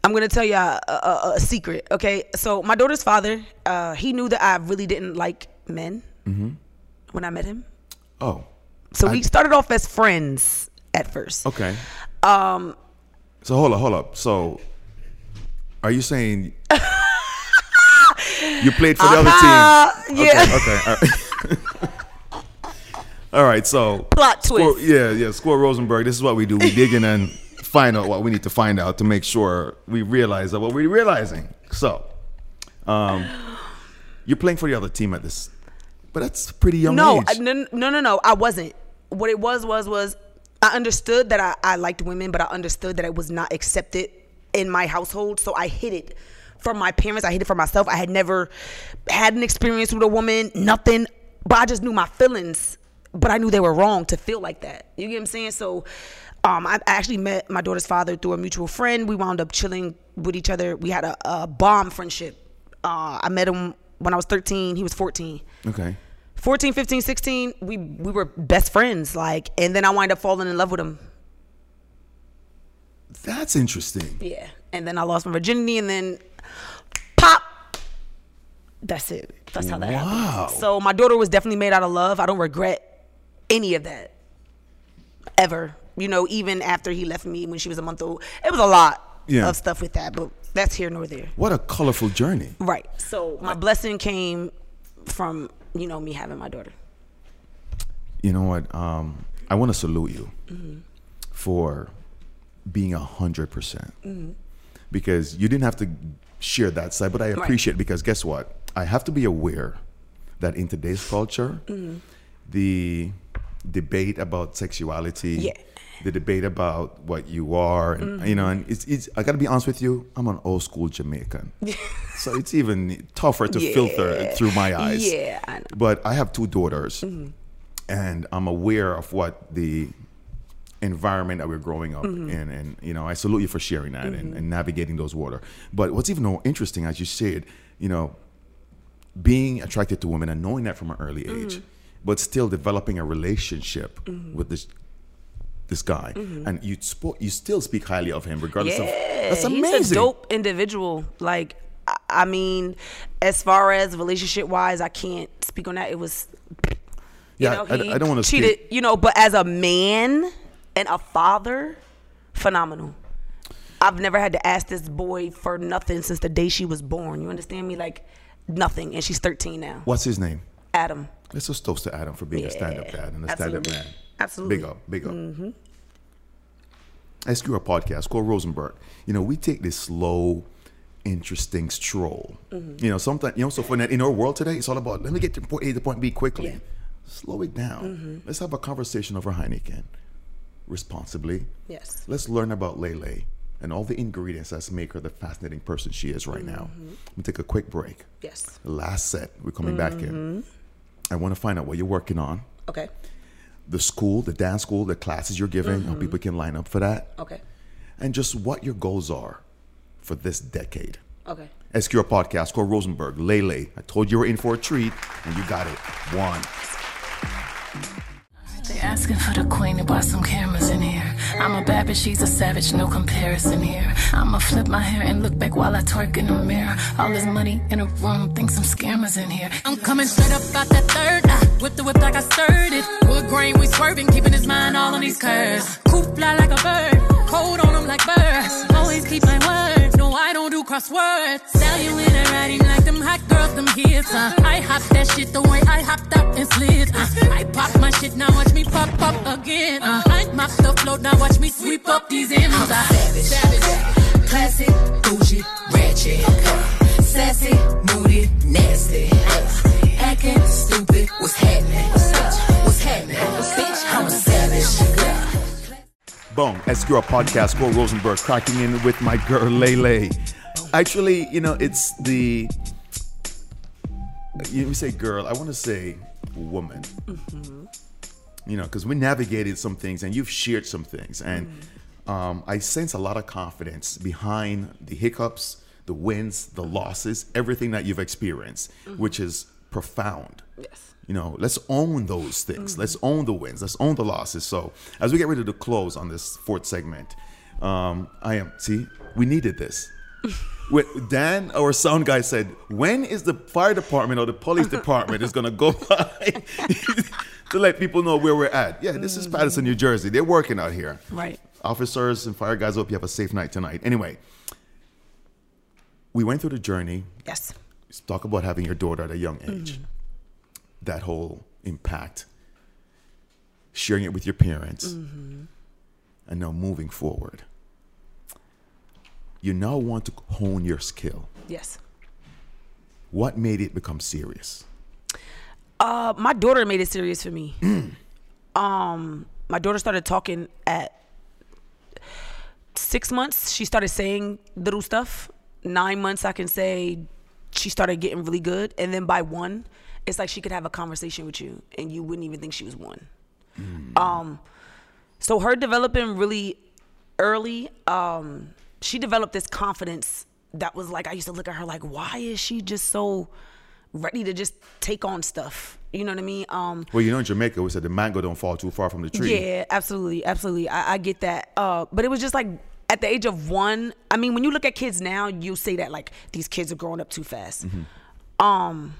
I'm gonna tell you a, a, a secret. Okay, so my daughter's father, uh, he knew that I really didn't like men when I met him. oh, So I- we started off as friends at first. Okay. Um, So hold up, hold up. So, are you saying <laughs> you played for the Uh-huh, other team? yeah. Okay. okay all right. <laughs> all right. So Plot twist. yeah, yeah. Squirrel Rosenberg. This is what we do. We dig in and <laughs> find out what we need to find out to make sure we realize that what we're realizing. So, um, you're playing for the other team at this, but that's pretty young no, age. I- no, no, no, no. I wasn't. What it was was was I understood that I, I liked women, but I understood that it was not accepted in my household. So I hid it from my parents. I hid it from myself. I had never had an experience with a woman, nothing. But I just knew my feelings. But I knew they were wrong to feel like that. You get what I'm saying? So um, I actually met my daughter's father through a mutual friend. We wound up chilling with each other. We had a, a bomb friendship. Uh, I met him when I was 13. He was 14. okay. 14, 15, 16, we we were best friends. Like, and then I wind up falling in love with him. That's interesting. Yeah. And then I lost my virginity, and then pop. That's it. That's how that Wow. happened. So my daughter was definitely made out of love. I don't regret any of that. Ever. You know, even after he left me when she was a month old. It was a lot Yeah. of stuff with that, but that's here nor there. What a colorful journey. Right. So my blessing came from, you know, me having my daughter. you know what? Um, I want to salute you Mm-hmm. for being a hundred percent Mm-hmm. because you didn't have to share that side, but I appreciate it because guess what? I have to be aware that in today's culture, Mm-hmm. the debate about sexuality, Yeah. The debate about what you are, and you know, and it's, it's I got to be honest with you, I'm an old school Jamaican, <laughs> so it's even tougher to filter through my eyes. Yeah, I know. But I have two daughters, and I'm aware of what the environment that we're growing up Mm-hmm. in. And, you know, I salute you for sharing that and, and navigating those water. But what's even more interesting, as you said, you know, being attracted to women and knowing that from an early Mm-hmm. age, but still developing a relationship with this this guy, mm-hmm. and you you still speak highly of him, regardless of that's amazing. He's a dope individual. Like, I, I mean, as far as relationship wise, I can't speak on that. It was, you Yeah, know, I- I don't wanna cheated, speak- you know, but as a man and a father, phenomenal. I've never had to ask this boy for nothing since the day she was born. You understand me? Like, nothing. And she's 13 now. What's his name? Adam. Let's just toast to Adam for being a stand-up dad and a stand-up man. Absolutely. Big up, big up. Mm-hmm. SQR podcast Squirrel Rosenberg. You know, we take this slow, interesting stroll. Mm-hmm. You know, sometimes you know, so for that in our world today, it's all about let me get to point A to point B quickly. Yeah. Slow it down. Mm-hmm. Let's have a conversation over Heineken, responsibly. Yes. Let's learn about Lele and all the ingredients that make her the fascinating person she is right now. We take a quick break. Yes. Last set, we're coming back in. I want to find out what you're working on Okay. The school, the dance school, the classes you're giving, how mm-hmm. people can line up for that, Okay. and just what your goals are for this decade. Okay. SQR podcast Squirrel Rosenberg, Lele. I told you you were in for a treat, and you got it. One. They asking for the queen to buy some cameras in here. I'm a bad bitch, she's a savage, no comparison here. I'ma flip my hair and look back while I twerk in the mirror. All this money in a room, think some scammers in here. I'm coming straight up out that third. Uh, I whip the whip like I stirred it. Wood grain, we swerving, keeping his mind all on these curves. Coop fly like a bird, cold on them like birds. Always keep my word, no I don't do crosswords. Sell you in a writing like them hot girls, them hits. Uh. I hop that shit the way I hopped up and slid. Uh. I pop my shit, now watch me pop up again. Uh. I mop the float, now watch me sweep up these M's. I'm savage, savage, classic, bougie, ratchet, sassy, moody, nasty, acting stupid. What's happening? What's happening? Bitch, I'm a savage. Boom. SQR podcast Squirrel Rosenberg, cracking in with my girl Lele. Actually, you know, it's the. You say girl, I want to say woman. Mm-hmm. You know, because we navigated some things and you've shared some things. And mm-hmm. um, I sense a lot of confidence behind the hiccups, the wins, the losses, everything that you've experienced, mm-hmm. which is profound. Yes. You know, let's own those things. Let's own the wins. Let's own the losses. So, as we get ready to close on this fourth segment, um, I am. See, we needed this. <laughs> With Dan, our sound guy, said, "When is the fire department or the police <laughs> department is gonna go by?" <laughs> to let people know where we're at. Yeah, this is Paterson, New Jersey. They're working out here. Right. Officers and fire guys, hope you have a safe night tonight. Anyway, we went through the journey. Yes. Let's talk about having your daughter at a young age. Mm-hmm. That whole impact, sharing it with your parents, Mm-hmm. and now moving forward. You now want to hone your skill. Yes. What made it become serious? Uh, my daughter made it serious for me. <clears throat> um, my daughter started talking at six months. She started saying little stuff. Nine months, I can say she started getting really good. And then by one, it's like she could have a conversation with you, and you wouldn't even think she was one. Um, so her developing really early, um, she developed this confidence that was like I used to look at her like, why is she just so ready to just take on stuff? You know what I mean? Um, Well, you know, in Jamaica, we said the mango don't fall too far from the tree. yeah, absolutely, absolutely. I, I get that. Uh, but it was just like at the age of one. I mean, when you look at kids now, you say that like these kids are growing up too fast. Um,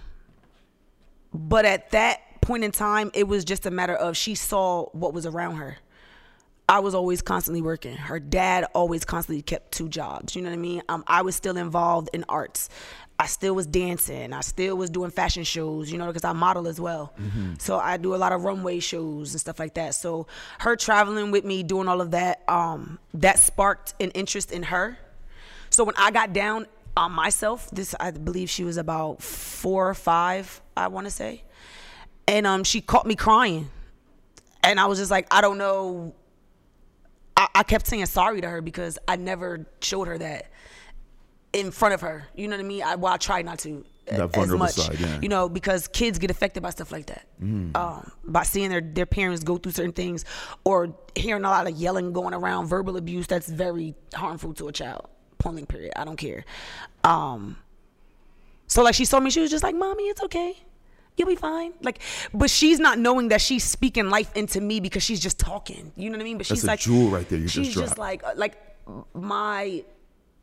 but at that point in time, it was just a matter of she saw what was around her. I was always constantly working. Her dad always constantly kept two jobs. You know what I mean? Um, I was still involved in arts. I still was dancing. I still was doing fashion shows, you know, because I model as well. So I do a lot of runway shows and stuff like that. So her traveling with me, doing all of that, um, that sparked an interest in her. So when I got down on myself, this I believe she was about four or five, I want to say, and um, she caught me crying, and I was just like, I don't know. I, I kept saying sorry to her because I never showed her that in front of her. You know what I mean? I, well, I tried not to. That as much, side, yeah. you know, because kids get affected by stuff like that, um, by seeing their their parents go through certain things, or hearing a lot of yelling going around, verbal abuse that's very harmful to a child. Pulling period. I don't care. Um, so like she saw me, she was just like, "Mommy, it's okay." You'll be fine. Like, but she's not knowing that she's speaking life into me because she's just talking. You know what I mean? But That's she's a like, jewel right there you she's just just like, uh, like my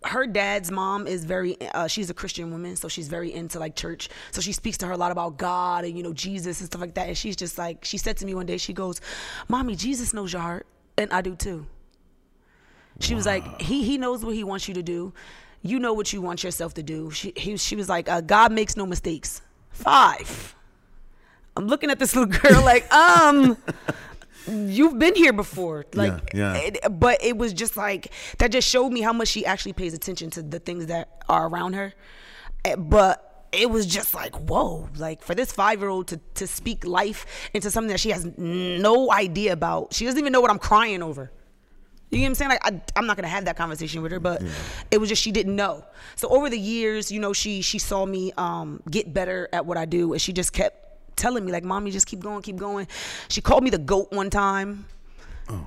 her dad's mom is very uh, she's a christian woman so she's very into like church so she speaks to her a lot about god and you know jesus and stuff like that and she's just like she said to me one day she goes mommy jesus knows your heart and i do too she was like he he knows what he wants you to do. You know what you want yourself to do. She he, she was like uh, god makes no mistakes. Five. I'm looking at this little girl <laughs> like um you've been here before. Like yeah. it- but it was just like that just showed me how much she actually pays attention to the things that are around her. Eh, but it was just like whoa. Like for this five year old to, to speak life into something that she has no idea about she doesn't even know what i'm crying over you know what I'm saying? Like I, I'm not gonna have that conversation with her, but it was just she didn't know. So over the years, you know, she she saw me um, get better at what I do, and she just kept telling me like, "Mommy, just keep going, keep going." She called me the goat one time.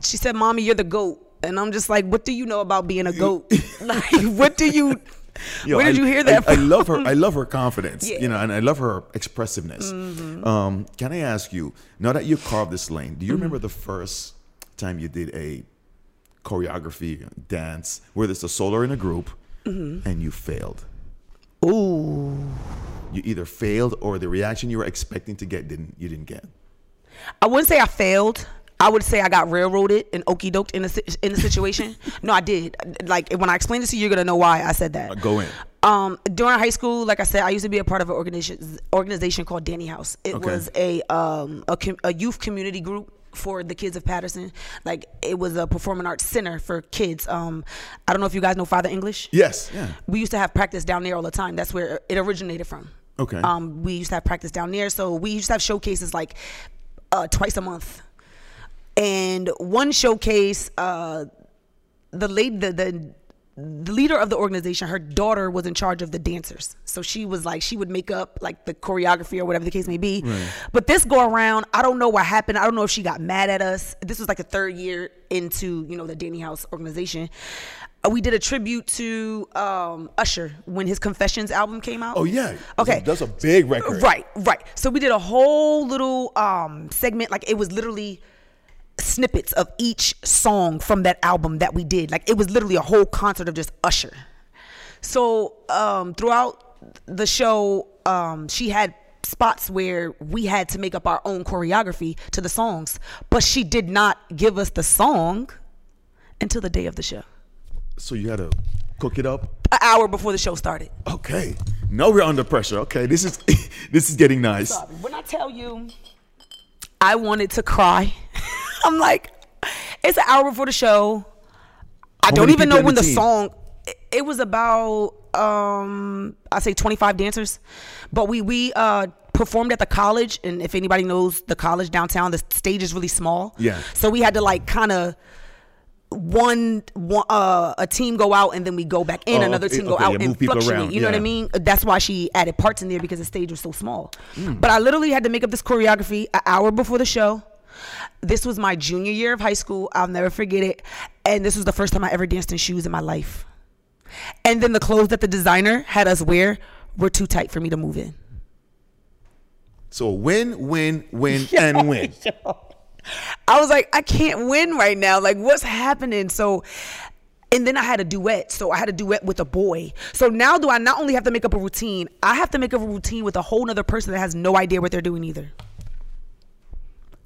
She said, "Mommy, you're the goat," and I'm just like, "What do you know about being a goat? <laughs> like, what do you? Yo, where did I- you hear that I, from?" I love her. I love her confidence. Yeah. You know, and I love her expressiveness. Um, can I ask you now that you carved this lane? Do you remember the first time you did a choreography dance where there's a solo in a group and you failed? Ooh. You either failed or the reaction you were expecting to get didn't you didn't get. I wouldn't say I failed. I would say I got railroaded and okey doked in a in the situation. <laughs> no, I did. Like when I explain this to you, you're gonna know why I said that. Uh, go in. Um, during high school, like I said, I used to be a part of an organization organization called Danny House. It Okay. was a um a, com- a youth community group for the kids of Paterson. Like it was a performing arts center for kids. Um, I don't know if you guys know Father English. Yes. Yeah. We used to have practice down there all the time. That's where it originated from. Okay. Um, we used to have practice down there, so we used to have showcases like uh, twice a month. And one showcase, uh, the late the, the the leader of the organization, her daughter was in charge of the dancers. So she was like, she would make up like the choreography or whatever the case may be. But this go around, I don't know what happened. I don't know if she got mad at us. This was like the third year into, you know, the Danny House organization. Uh, We did a tribute to um, Usher when his Confessions album came out. Oh yeah. Okay. That's a big record. Right, right. So we did a whole little um segment, like it was literally snippets of each song from that album that we did. Like it was literally a whole concert of just Usher. So um throughout the show, um she had spots where we had to make up our own choreography to the songs, but she did not give us the song until the day of the show, So you had to cook it up. an hour before the show started. Okay. Now we're under pressure. Okay, this is <laughs> this is getting nice. Sorry. When I tell you, I wanted to cry. I'm like, it's an hour before the show. I How don't even know when the the song. it- It was about um, I say 25 dancers, but we we uh performed at the college, and if anybody knows the college downtown, the stage is really small. Yeah. So we had to like kind of. One, one uh, a team go out and then we go back in. Oh, another okay, team go okay, out yeah, and fluctuate. around, You know what I mean? That's why she added parts in there because the stage was so small. Mm. But I literally had to make up this choreography an hour before the show. This was my junior year of high school. I'll never forget it. And this was the first time I ever danced in shoes in my life. And then the clothes that the designer had us wear were too tight for me to move in. So win, win, win, <laughs> and win. <laughs> I was like, I can't win right now. Like, what's happening? So, and then I had a duet. So I had a duet with a boy. So now do I not only have to make up a routine, I have to make up a routine with a whole other person that has no idea what they're doing either.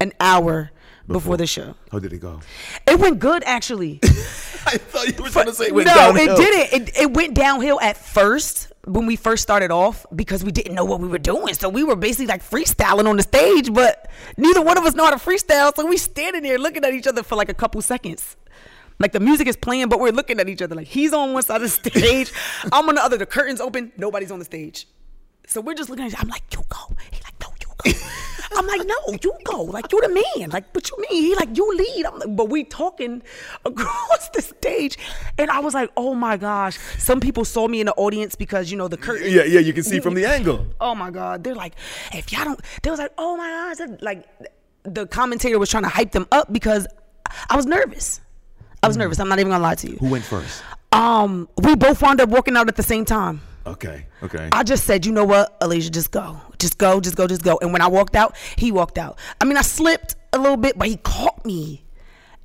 An hour before, the show. How did it go? It went good actually. <laughs> I thought you were trying to say it went no, downhill. it didn't. It, it went downhill at first when we first started off because we didn't know what we were doing. So we were basically like freestyling on the stage, but neither one of us know how to freestyle. So we standing there looking at each other for like a couple seconds. Like the music is playing, but we're looking at each other. Like he's on one side of the <laughs> stage, I'm on the other. The curtains open, nobody's on the stage. So we're just looking at each other. I'm like, you go. He's like, no, you go. I'm like, no, you go. Like you're the man. Like, what you mean? He like, you lead. I'm like, but we talking <laughs> across the stage, and I was like, oh my gosh. Some people saw me in the audience because you know the curtain. Yeah, yeah, you can see from the angle. Oh my God. They're like, if y'all don't, they was like, oh my gosh. Like, the commentator was trying to hype them up because I was nervous. I was nervous. I'm not even gonna lie to you. Who went first? Um, we both wound up walking out at the same time. Okay, okay. I just said, you know what, Alasia, just go, just go, just go, just go. And when I walked out, he walked out. I mean, I slipped a little bit, but he caught me.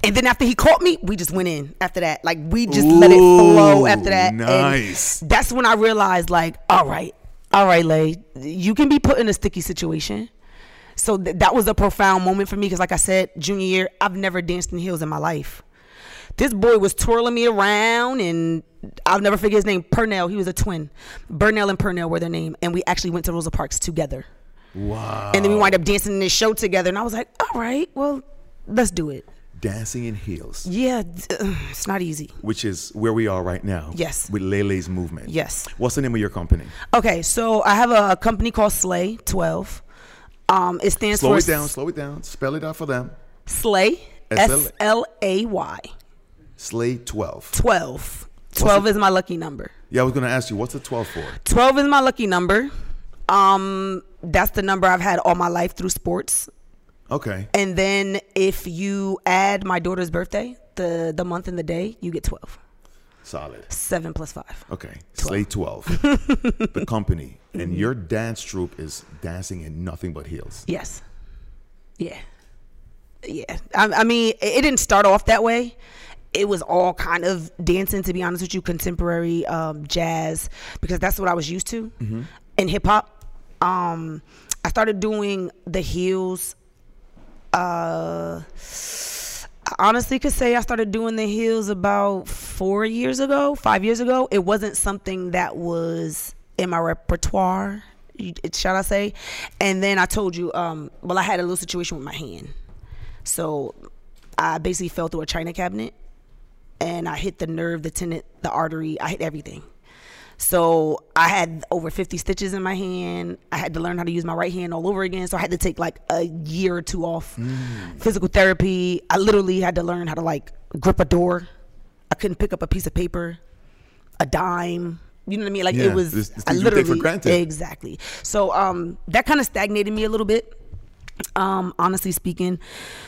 And then after he caught me, we just went in. After that, like we just let it flow. After that, And nice. that's when I realized, like, all right, all right, Lay, you can be put in a sticky situation. So th- that was a profound moment for me because, like I said, junior year, I've never danced in heels in my life. This boy was twirling me around, and I'll never forget his name. Purnell, he was a twin. Burnell and Purnell were their name, and we actually went to Rosa Parks together. wow. And then we wind up dancing in this show together, and I was like, all right, well, let's do it. Dancing in heels, Yeah, it's not easy. which is where we are right now. Yes. With Lele's movement. Yes. What's the name of your company? Okay, so I have a company called Slay 12. Um, it stands Slow for it down, slow it down. Spell it out for them. Slay, S-L- S L A Y, Slay 12. 12. 12 is my lucky number. Yeah, I was going to ask you, what's the 12 for? 12 is my lucky number. Um, that's the number I've had all my life through sports. Okay. And then if you add my daughter's birthday, the the month and the day, you get 12. Solid. 7 plus 5. Okay. Slay 12. <laughs> the company. And your dance troupe is dancing in nothing but heels. Yes. Yeah. Yeah. I, I mean, it didn't start off that way. It was all kind of dancing, to be honest with you, contemporary um, jazz, because that's what I was used to, and hip hop. Um, I started doing the heels. Uh, I honestly could say I started doing the heels about four years ago, five years ago. It wasn't something that was in my repertoire, shall I say? And then I told you, um, well, I had a little situation with my hand. So I basically fell through a china cabinet and I hit the nerve, the tendon, the artery. I hit everything. So I had over 50 stitches in my hand. I had to learn how to use my right hand all over again. So I had to take like a year or two off physical therapy. I literally had to learn how to like grip a door. I couldn't pick up a piece of paper, a dime. You know what I mean? Like Yeah, it was. this- this I things take for literally granted. exactly. So um, that kind of stagnated me a little bit. Um, honestly speaking,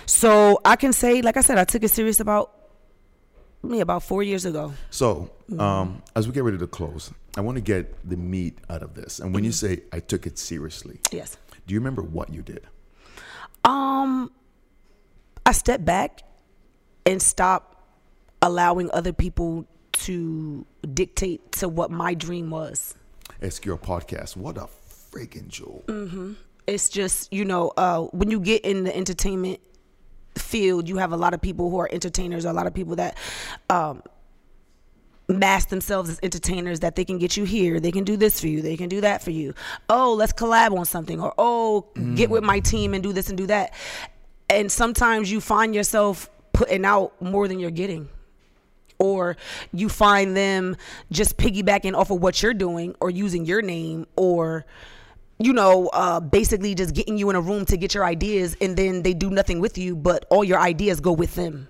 so I can say, like I said, I took it serious about me about four years ago. So, Mm-hmm. um, as we get ready to close, I want to get the meat out of this. And when you Mm-hmm. say I took it seriously, Yes. do you remember what you did? Um, I stepped back and stopped allowing other people to dictate to what my dream was. SQR podcast. What a freaking jewel. Mm-hmm. it's just you know uh, when you get in the entertainment field you have a lot of people who are entertainers or a lot of people that um, mask themselves as entertainers that they can get you here they can do this for you they can do that for you. Oh let's collab on something or oh get with my team and do this and do that. And sometimes you find yourself putting out more than you're getting. Or you find them just piggybacking off of what you're doing or using your name or you know uh, basically just getting you in a room to get your ideas and then they do nothing with you but all your ideas go with them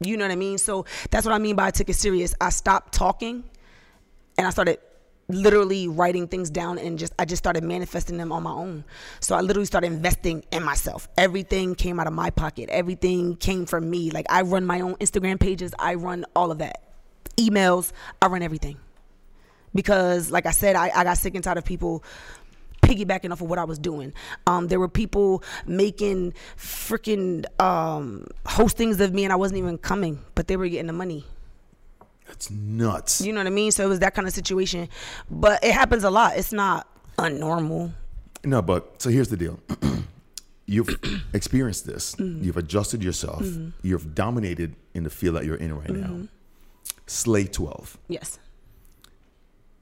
you know what i mean so that's what i mean by i took it serious i stopped talking and i started literally writing things down and just I just started manifesting them on my own. So I literally started investing in myself. Everything came out of my pocket. Everything came from me. Like I run my own Instagram pages. I run all of that. Emails, I run everything. Because like I said, I, I got sick and tired of people piggybacking off of what I was doing. Um, there were people making freaking um, hostings of me and I wasn't even coming, but they were getting the money. That's nuts. You know what I mean? So it was that kind of situation. But it happens a lot. It's not unnormal. No, but so here's the deal. <clears throat> You've <clears throat> experienced this. You've adjusted yourself. You've dominated in the field that you're in right now. Slay 12. Yes.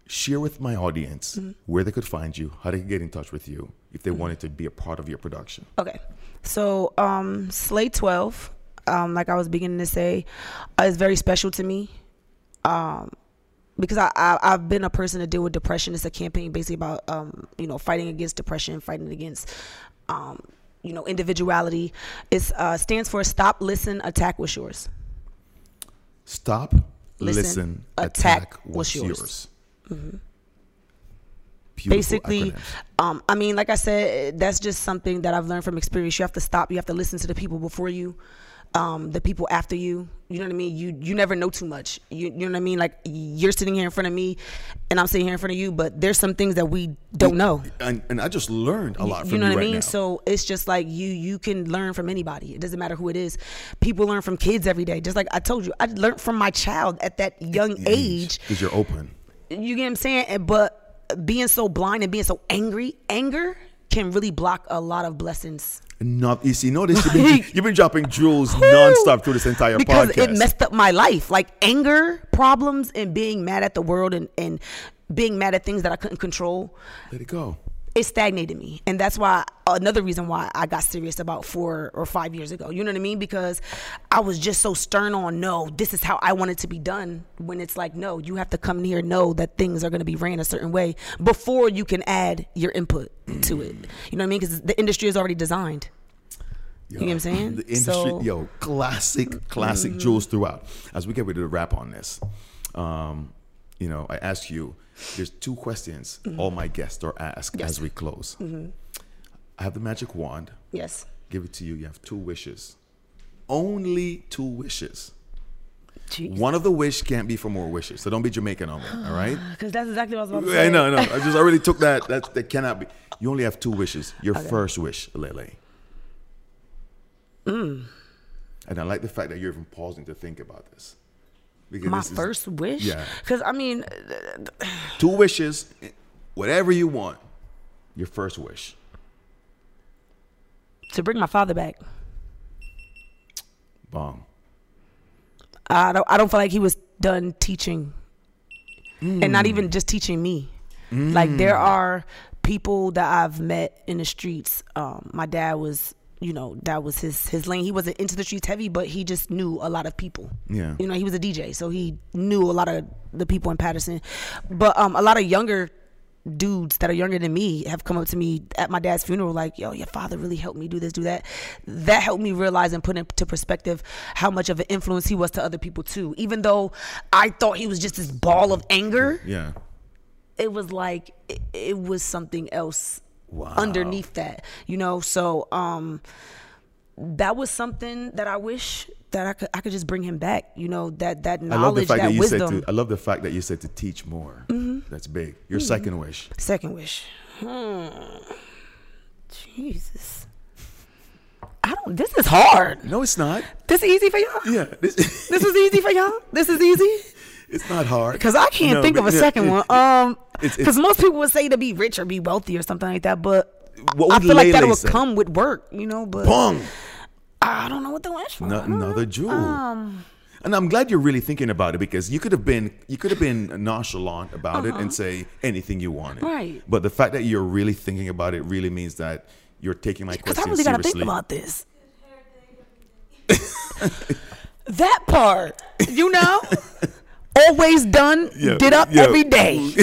Share with my audience where they could find you, how they could get in touch with you if they wanted to be a part of your production. Okay. So um Slay 12, um, like I was beginning to say, uh, is very special to me. Um because I, I I've been a person to deal with depression. It's a campaign basically about um, you know, fighting against depression, fighting against um, you know, individuality. It uh, stands for Stop, Listen, Attack What's Yours. Stop, listen, Listen, attack, attack what's yours. yours. Beautiful basically um i mean like i said that's just something that i've learned from experience you have to stop you have to listen to the people before you um the people after you you know what i mean you you never know too much you, you know what i mean like you're sitting here in front of me and i'm sitting here in front of you but there's some things that we don't know And, and I just learned a lot from you know what right I mean? now. So it's just like you you can learn from anybody. It doesn't matter who it is. People learn from kids every day. Just like I told you, I learned from my child at that young age. Because you're open. You get what I'm saying? But being so blind and being so angry, anger can really block a lot of blessings. Not you see, notice you've been, you've been dropping jewels nonstop through this entire because podcast. it messed up my life. Like anger problems and being mad at the world and, and being mad at things that I couldn't control. Let it go. It stagnated me and that's why another reason why i got serious about four or five years ago you know what i mean because i was just so stern on no this is how i want it to be done when it's like no you have to come in here know that things are going to be ran a certain way before you can add your input to it you know what i mean because the industry is already designed Yo, You know what I'm saying? The industry, So- Mm-hmm. yo, classic, classic jewels throughout. As we get ready to wrap on this, um, you know, I ask you, there's two questions Mm-hmm. all my guests are asked as we close. I have the magic wand. yes Give it to you. You have two wishes. Only two wishes. Jeez. One of the wish can't be for more wishes. So don't be Jamaican on me. All right. <sighs> because that's exactly what i was about to say I know, I know. I just already took that. <laughs> That that cannot be. You only have two wishes. Your first wish, Lele. Mm. And I like the fact that you're even pausing to think about this. Because my this is first wish yeah. because i mean two wishes, whatever you want. Your first wish. to bring my father back Bomb. I don't I don't feel like he was done teaching. And not even just teaching me. Like there are people that I've met in the streets. Um, my dad was you know, that was his his lane. He wasn't into the streets heavy, but he just knew a lot of people. Yeah. You know, he was a DJ, so he knew a lot of the people in Paterson. But um a lot of younger dudes that are younger than me have come up to me at my dad's funeral like yo your father really helped me do this do that that helped me realize and put into perspective how much of an influence he was to other people too even though i thought he was just this ball of anger Yeah. it was like it, it was something else Wow. underneath that you know so um that was something that i wish that i could i could just bring him back you know that that I love the knowledge fact that that you wisdom said to. I love the fact that you said to teach more. That's big. Your second wish. Second wish. Hmm. Jesus. I don't. This is hard. No, it's not. This is easy for y'all. Yeah. This, This is easy for y'all. This is easy. It's not hard Because I can't No, think of a yeah, second it- one. Um, because most people would say to be rich or be wealthy or something like that, but I feel like that would say? come with work, you know. But Bong. I don't know what the last one. No, another jewel. Um, and I'm glad you're really thinking about it because you could have been you could have been nonchalant about it and say anything you wanted. Uh-huh. Right. But the fact that you're really thinking about it really means that you're taking my Because question I really got to seriously. think about this. <laughs> that part, you know, <laughs> always done, Yeah, did up yeah. every day. <laughs>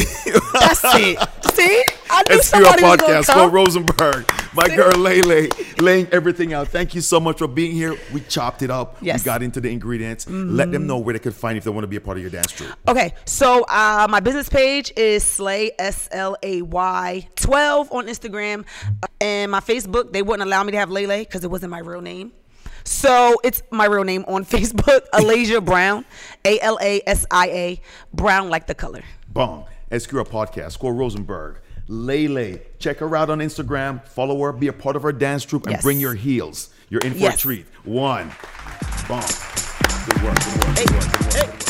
That's it. See, I knew SQR somebody was podcast, come. Rosenberg, my girl Lele, laying everything out. Thank you so much for being here. We chopped it up. Yes. Mm-hmm. We got into the ingredients. Let them know where they could find you if they want to be a part of your dance troupe. Okay, so uh, my business page is Slay S L A Y twelve on Instagram, and my Facebook they wouldn't allow me to have Lele because it wasn't my real name. So it's my real name on <laughs> Facebook, Alasia Brown, A L A S I A Brown like the color. Bong. SQR podcast, Squirrel Rosenberg. Lele, check her out on Instagram. Follow her, be a part of her dance troupe, and Yes. bring your heels. You're in for a treat. One. Bong. Good work. Good work. Good work. Good work.